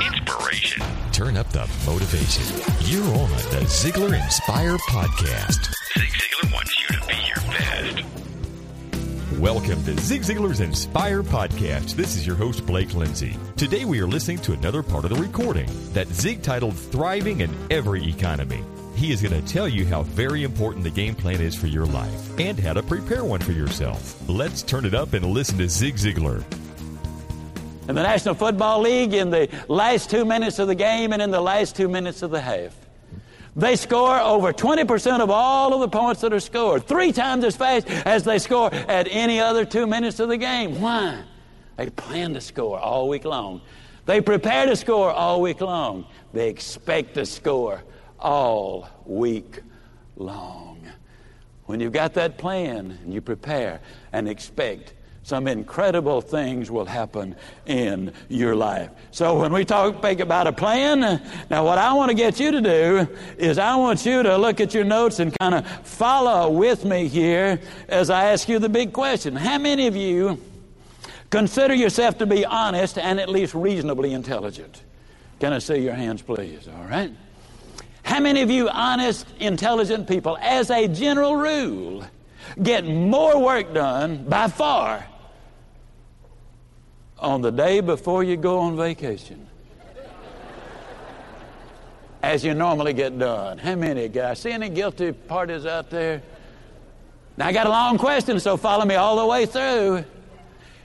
Inspiration. Turn up the motivation. You're on the Ziglar Inspire Podcast. Zig Ziglar wants you to be your best. Welcome to Zig Ziglar's Inspire Podcast. This is your host, Blake Lindsay. Today we are listening to another part of the recording that Zig titled Thriving in Every Economy. He is going to tell you how very important the game plan is for your life and how to prepare one for yourself. Let's turn it up and listen to Zig Ziglar in the National Football League in the last two minutes of the game and in the last two minutes of the half. They score over 20% of all of the points that are scored, three times as fast as they score at any other two minutes of the game. Why? They plan to score all week long. They prepare to score all week long. They expect to score all week long. When you've got that plan and you prepare and expect, some incredible things will happen in your life. So when we talk about a plan, now what I want to get you to do is I want you to look at your notes and kind of follow with me here as I ask you the big question. How many of you consider yourself to be honest and at least reasonably intelligent? Can I see your hands, please? All right. How many of you honest, intelligent people, as a general rule, get more work done by far on the day before you go on vacation as you normally get done. How many guys? See any guilty parties out there? Now, I got a long question, so follow me all the way through.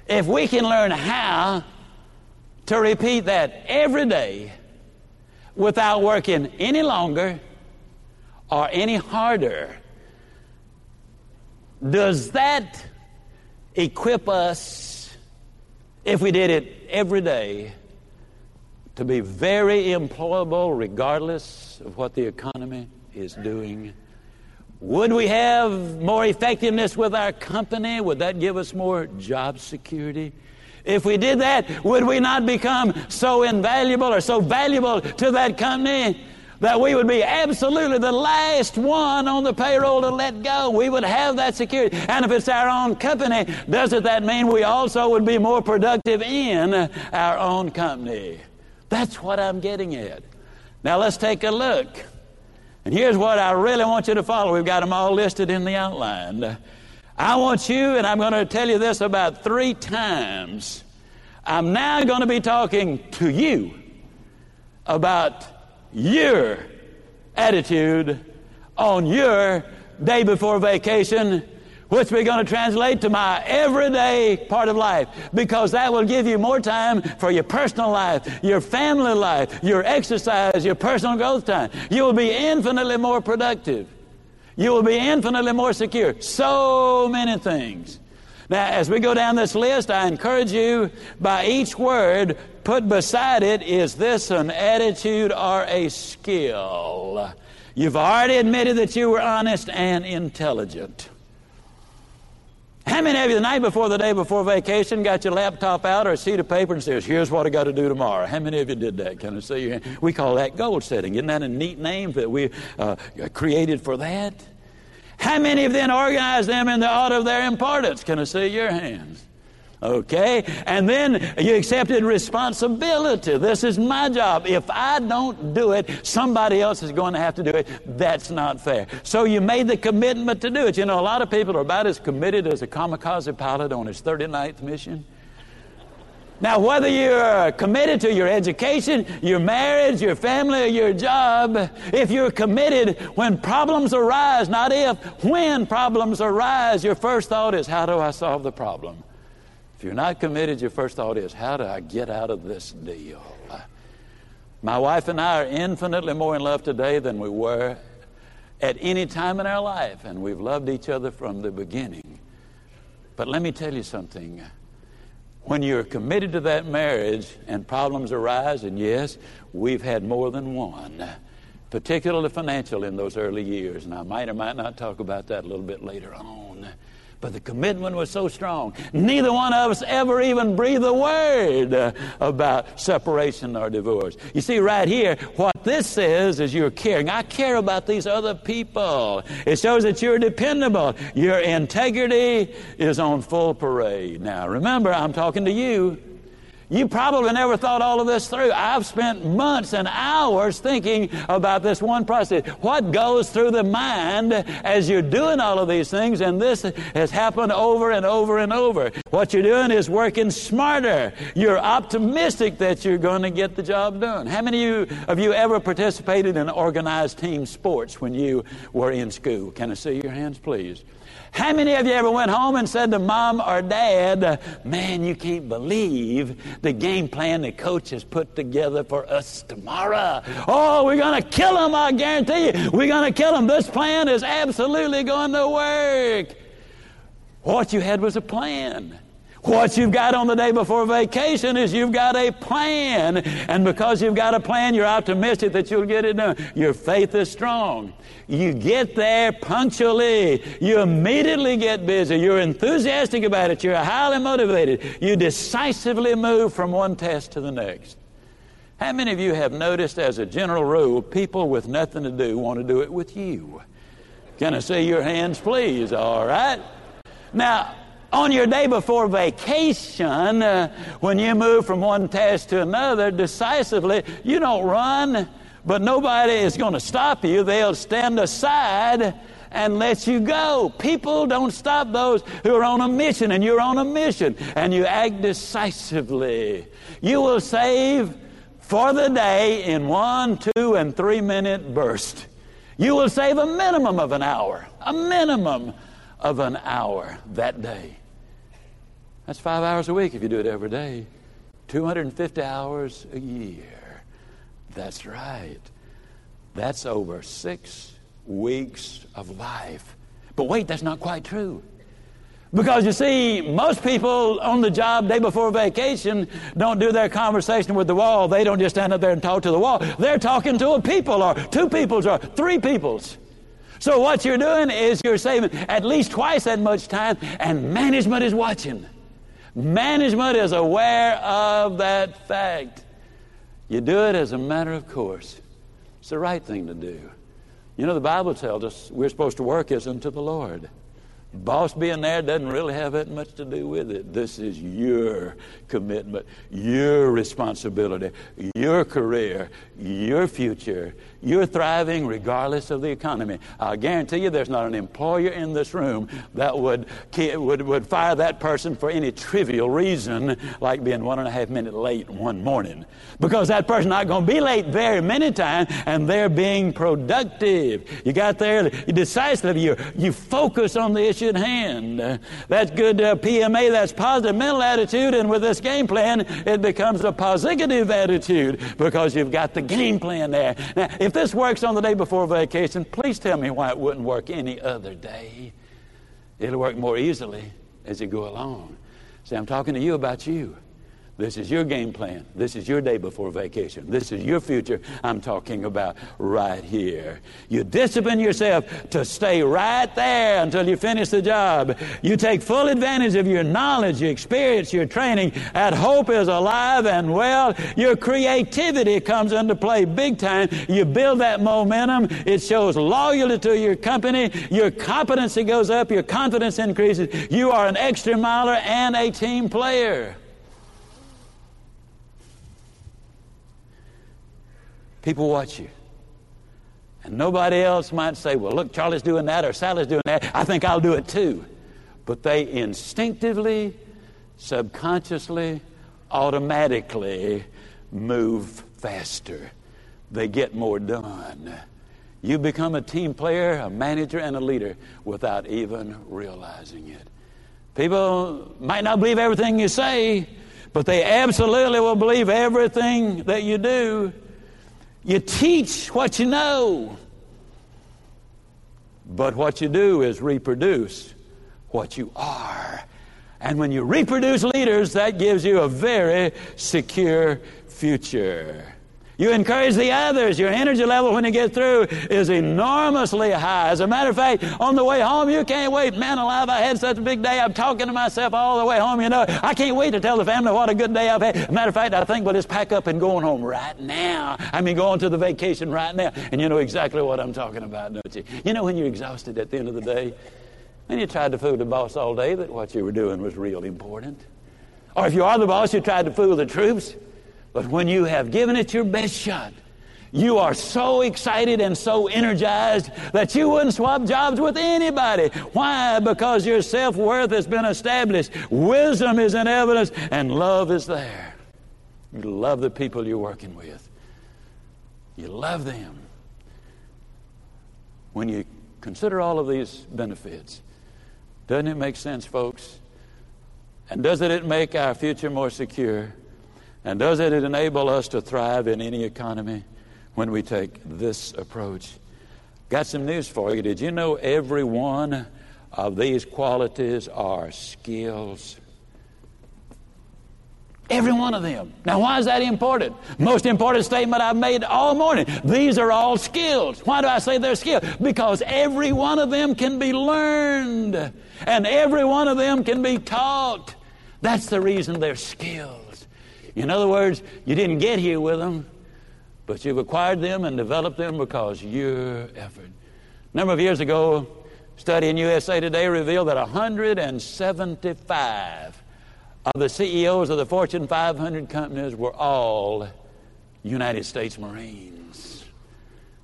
If we can learn how to repeat that every day without working any longer or any harder, does that equip us if we did it every day to be very employable regardless of what the economy is doing? Would we have more effectiveness with our company? Would that give us more job security? If we did that, would we not become so invaluable or so valuable to that company that we would be absolutely the last one on the payroll to let go. We would have that security. And if it's our own company, doesn't that mean we also would be more productive in our own company? That's what I'm getting at. Now let's take a look. And here's what I really want you to follow. We've got them all listed in the outline. I want you, and I'm going to tell you this about three times. I'm now going to be talking to you about your attitude on your day before vacation, which we're going to translate to my everyday part of life because that will give you more time for your personal life, your family life, your exercise, your personal growth time. You will be infinitely more productive. You will be infinitely more secure. So many things. Now, as we go down this list, I encourage you by each word, put beside it, is this an attitude or a skill? You've already admitted that you were honest and intelligent. How many of you the night before the day before vacation got your laptop out or a sheet of paper and says, here's what I got to do tomorrow? How many of you did that? Can I see your hand? We call that goal setting. Isn't that a neat name that we uh, created for that? How many of them organized them in the order of their importance? Can I see your hands? Okay? And then you accepted responsibility. This is my job. If I don't do it, somebody else is going to have to do it. That's not fair. So you made the commitment to do it. You know, a lot of people are about as committed as a kamikaze pilot on his 39th mission. Now, whether you're committed to your education, your marriage, your family, or your job, if you're committed when problems arise, not if, when problems arise, your first thought is, How do I solve the problem? If you're not committed, your first thought is, How do I get out of this deal? My wife and I are infinitely more in love today than we were at any time in our life, and we've loved each other from the beginning. But let me tell you something when you're committed to that marriage and problems arise, and yes, we've had more than one, particularly financial in those early years, and I might or might not talk about that a little bit later on. But the commitment was so strong. Neither one of us ever even breathed a word about separation or divorce. You see, right here, what this says is you're caring. I care about these other people. It shows that you're dependable. Your integrity is on full parade. Now, remember, I'm talking to you. You probably never thought all of this through. I've spent months and hours thinking about this one process. What goes through the mind as you're doing all of these things, and this has happened over and over and over. What you're doing is working smarter. You're optimistic that you're going to get the job done. How many of you, of you ever participated in organized team sports when you were in school? Can I see your hands, please? How many of you ever went home and said to mom or dad, Man, you can't believe the game plan the coach has put together for us tomorrow? Oh, we're going to kill them, I guarantee you. We're going to kill them. This plan is absolutely going to work. What you had was a plan. What you've got on the day before vacation is you've got a plan. And because you've got a plan, you're optimistic that you'll get it done. Your faith is strong. You get there punctually. You immediately get busy. You're enthusiastic about it. You're highly motivated. You decisively move from one task to the next. How many of you have noticed, as a general rule, people with nothing to do want to do it with you? Can I see your hands, please? All right. Now, on your day before vacation, uh, when you move from one task to another decisively, you don't run, but nobody is going to stop you. They'll stand aside and let you go. People don't stop those who are on a mission, and you're on a mission, and you act decisively. You will save for the day in one, two, and three minute bursts. You will save a minimum of an hour, a minimum of an hour that day. That's five hours a week if you do it every day. 250 hours a year. That's right. That's over six weeks of life. But wait, that's not quite true. Because you see, most people on the job day before vacation don't do their conversation with the wall. They don't just stand up there and talk to the wall. They're talking to a people or two peoples or three peoples. So what you're doing is you're saving at least twice that much time and management is watching. Management is aware of that fact. You do it as a matter of course. It's the right thing to do. You know, the Bible tells us we're supposed to work as unto the Lord. Boss being there doesn't really have that much to do with it. This is your commitment, your responsibility, your career, your future. You're thriving regardless of the economy. I guarantee you there's not an employer in this room that would, would, would fire that person for any trivial reason like being one and a half minute late one morning. Because that person's not going to be late very many times and they're being productive. You got there, you decisive, you, you focus on the issue at hand. That's good uh, PMA, that's positive mental attitude, and with this game plan, it becomes a positive attitude because you've got the game plan there. Now, if if this works on the day before vacation, please tell me why it wouldn't work any other day. It'll work more easily as you go along. See, I'm talking to you about you. This is your game plan. This is your day before vacation. This is your future I'm talking about right here. You discipline yourself to stay right there until you finish the job. You take full advantage of your knowledge, your experience, your training. That hope is alive and well. Your creativity comes into play big time. You build that momentum. It shows loyalty to your company. Your competency goes up. Your confidence increases. You are an extra miler and a team player. People watch you. And nobody else might say, well, look, Charlie's doing that or Sally's doing that. I think I'll do it too. But they instinctively, subconsciously, automatically move faster. They get more done. You become a team player, a manager, and a leader without even realizing it. People might not believe everything you say, but they absolutely will believe everything that you do. You teach what you know. But what you do is reproduce what you are. And when you reproduce leaders, that gives you a very secure future. You encourage the others. Your energy level when you get through is enormously high. As a matter of fact, on the way home, you can't wait. Man alive, I had such a big day. I'm talking to myself all the way home. You know, I can't wait to tell the family what a good day I've had. matter of fact, I think we'll just pack up and going home right now. I mean, going to the vacation right now. And you know exactly what I'm talking about, don't you? You know when you're exhausted at the end of the day and you tried to fool the boss all day that what you were doing was real important. Or if you are the boss, you tried to fool the troops. But when you have given it your best shot, you are so excited and so energized that you wouldn't swap jobs with anybody. Why? Because your self worth has been established, wisdom is in evidence, and love is there. You love the people you're working with, you love them. When you consider all of these benefits, doesn't it make sense, folks? And doesn't it make our future more secure? And doesn't it enable us to thrive in any economy? when we take this approach. Got some news for you. Did you know every one of these qualities are skills? Every one of them. Now, why is that important? Most important statement I've made all morning. These are all skills. Why do I say they're skills? Because every one of them can be learned, and every one of them can be taught. That's the reason they're skills. In other words, you didn't get here with them, but you've acquired them and developed them because your effort. A number of years ago, study in USA Today revealed that 175 of the CEOs of the Fortune 500 companies were all United States Marines.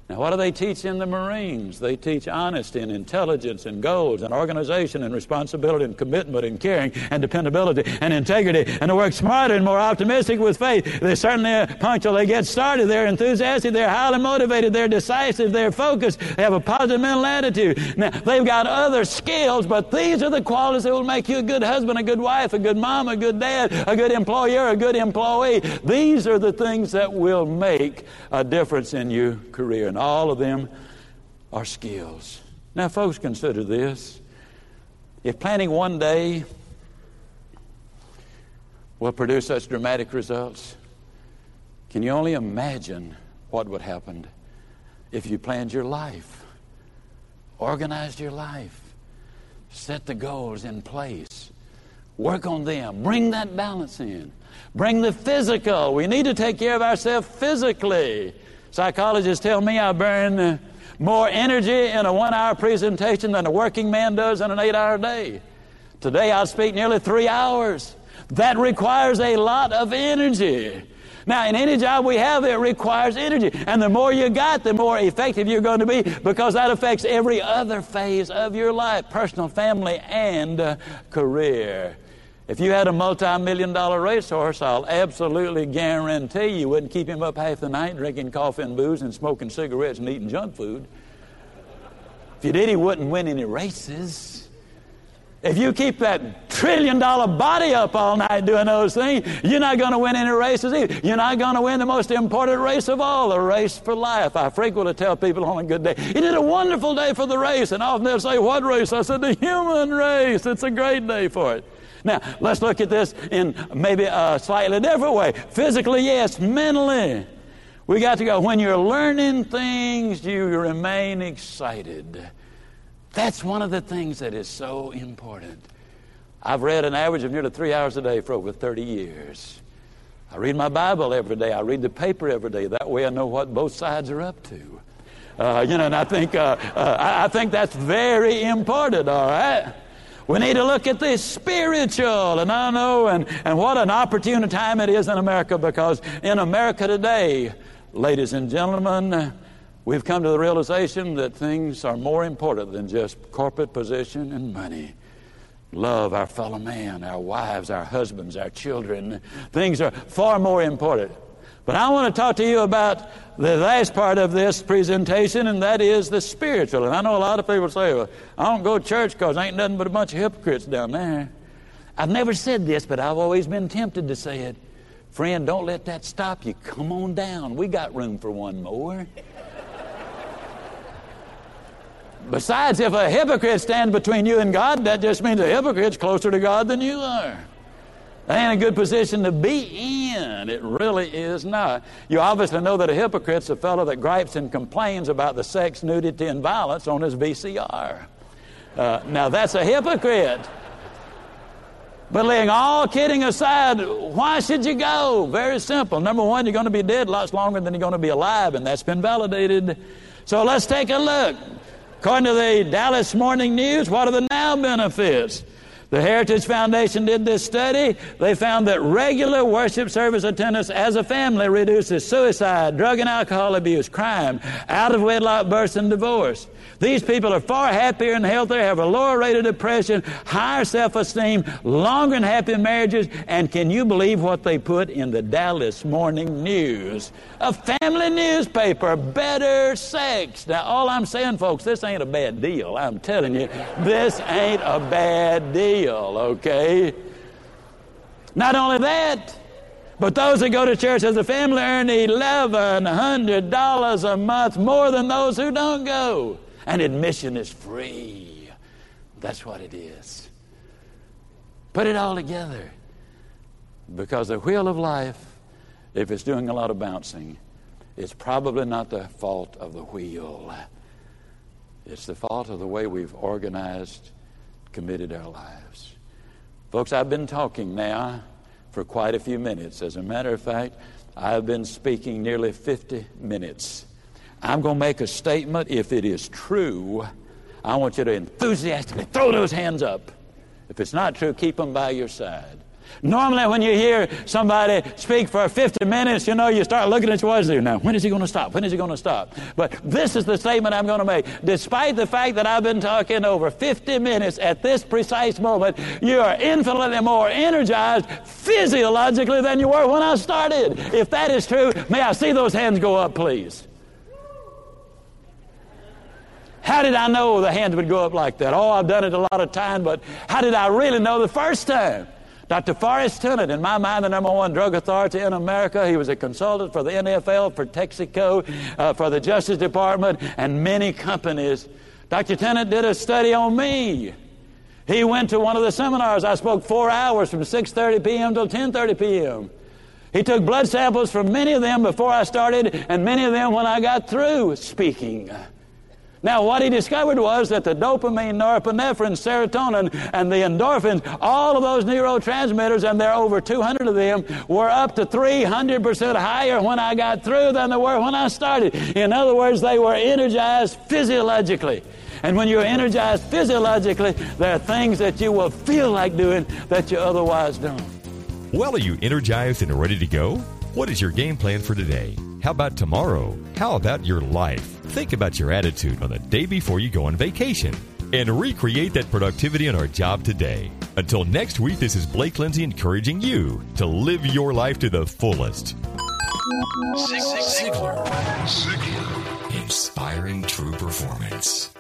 Now, what do they teach in the Marines? They teach honesty and intelligence and goals and organization and responsibility and commitment and caring and dependability and integrity and to work smarter and more optimistic with faith. They're certainly punctual. They get started. They're enthusiastic. They're highly motivated. They're decisive. They're focused. They have a positive mental attitude. Now, they've got other skills, but these are the qualities that will make you a good husband, a good wife, a good mom, a good dad, a good employer, a good employee. These are the things that will make a difference in your career. All of them are skills. Now, folks, consider this. If planning one day will produce such dramatic results, can you only imagine what would happen if you planned your life, organized your life, set the goals in place, work on them, bring that balance in, bring the physical. We need to take care of ourselves physically. Psychologists tell me I burn uh, more energy in a one hour presentation than a working man does in an eight hour day. Today I speak nearly three hours. That requires a lot of energy. Now, in any job we have, it requires energy. And the more you got, the more effective you're going to be because that affects every other phase of your life personal, family, and uh, career. If you had a multi million dollar racehorse, I'll absolutely guarantee you wouldn't keep him up half the night drinking coffee and booze and smoking cigarettes and eating junk food. If you did, he wouldn't win any races. If you keep that trillion dollar body up all night doing those things, you're not going to win any races either. You're not going to win the most important race of all, the race for life. I frequently tell people on a good day, "It is a wonderful day for the race. And often they'll say, What race? I said, The human race. It's a great day for it. Now, let's look at this in maybe a slightly different way. Physically, yes, mentally. We got to go. When you're learning things, you remain excited. That's one of the things that is so important. I've read an average of nearly three hours a day for over 30 years. I read my Bible every day. I read the paper every day. That way I know what both sides are up to. Uh, you know, and I think, uh, uh, I think that's very important, all right? We need to look at the spiritual. And I know, and, and what an opportune time it is in America because in America today, ladies and gentlemen, we've come to the realization that things are more important than just corporate position and money. Love our fellow man, our wives, our husbands, our children. Things are far more important. But I want to talk to you about the last part of this presentation, and that is the spiritual. And I know a lot of people say, well, I don't go to church because ain't nothing but a bunch of hypocrites down there. I've never said this, but I've always been tempted to say it. Friend, don't let that stop you. Come on down. We got room for one more. Besides, if a hypocrite stands between you and God, that just means a hypocrite's closer to God than you are. That ain't a good position to be in. It really is not. You obviously know that a hypocrite's a fellow that gripes and complains about the sex, nudity, and violence on his VCR. Uh, now, that's a hypocrite. But laying all kidding aside, why should you go? Very simple. Number one, you're going to be dead lots longer than you're going to be alive, and that's been validated. So let's take a look. According to the Dallas Morning News, what are the now benefits? The Heritage Foundation did this study. They found that regular worship service attendance as a family reduces suicide, drug and alcohol abuse, crime, out of wedlock births, and divorce. These people are far happier and healthier, have a lower rate of depression, higher self esteem, longer and happy marriages, and can you believe what they put in the Dallas Morning News? A family newspaper, better sex. Now, all I'm saying, folks, this ain't a bad deal. I'm telling you, this ain't a bad deal, okay? Not only that, but those that go to church as a family earn $1,100 a month more than those who don't go and admission is free. That's what it is. Put it all together. Because the wheel of life, if it's doing a lot of bouncing, it's probably not the fault of the wheel. It's the fault of the way we've organized, committed our lives. Folks, I've been talking now for quite a few minutes. As a matter of fact, I've been speaking nearly 50 minutes. I'm going to make a statement. If it is true, I want you to enthusiastically throw those hands up. If it's not true, keep them by your side. Normally, when you hear somebody speak for 50 minutes, you know, you start looking at your watch. Now, when is he going to stop? When is he going to stop? But this is the statement I'm going to make. Despite the fact that I've been talking over 50 minutes at this precise moment, you are infinitely more energized physiologically than you were when I started. If that is true, may I see those hands go up, please? How did I know the hands would go up like that? Oh, I've done it a lot of times, but how did I really know the first time? Dr. Forest Tennant, in my mind, the number one drug authority in America. He was a consultant for the NFL, for Texaco, uh, for the Justice Department, and many companies. Dr. Tennant did a study on me. He went to one of the seminars. I spoke four hours from 6.30 p.m. till 10.30 p.m. He took blood samples from many of them before I started and many of them when I got through speaking. Now, what he discovered was that the dopamine, norepinephrine, serotonin, and the endorphins, all of those neurotransmitters, and there are over 200 of them, were up to 300% higher when I got through than they were when I started. In other words, they were energized physiologically. And when you're energized physiologically, there are things that you will feel like doing that you otherwise don't. Well, are you energized and ready to go? What is your game plan for today? How about tomorrow? How about your life? Think about your attitude on the day before you go on vacation and recreate that productivity on our job today. Until next week, this is Blake Lindsay encouraging you to live your life to the fullest. Ziglar. Ziglar. Inspiring true performance.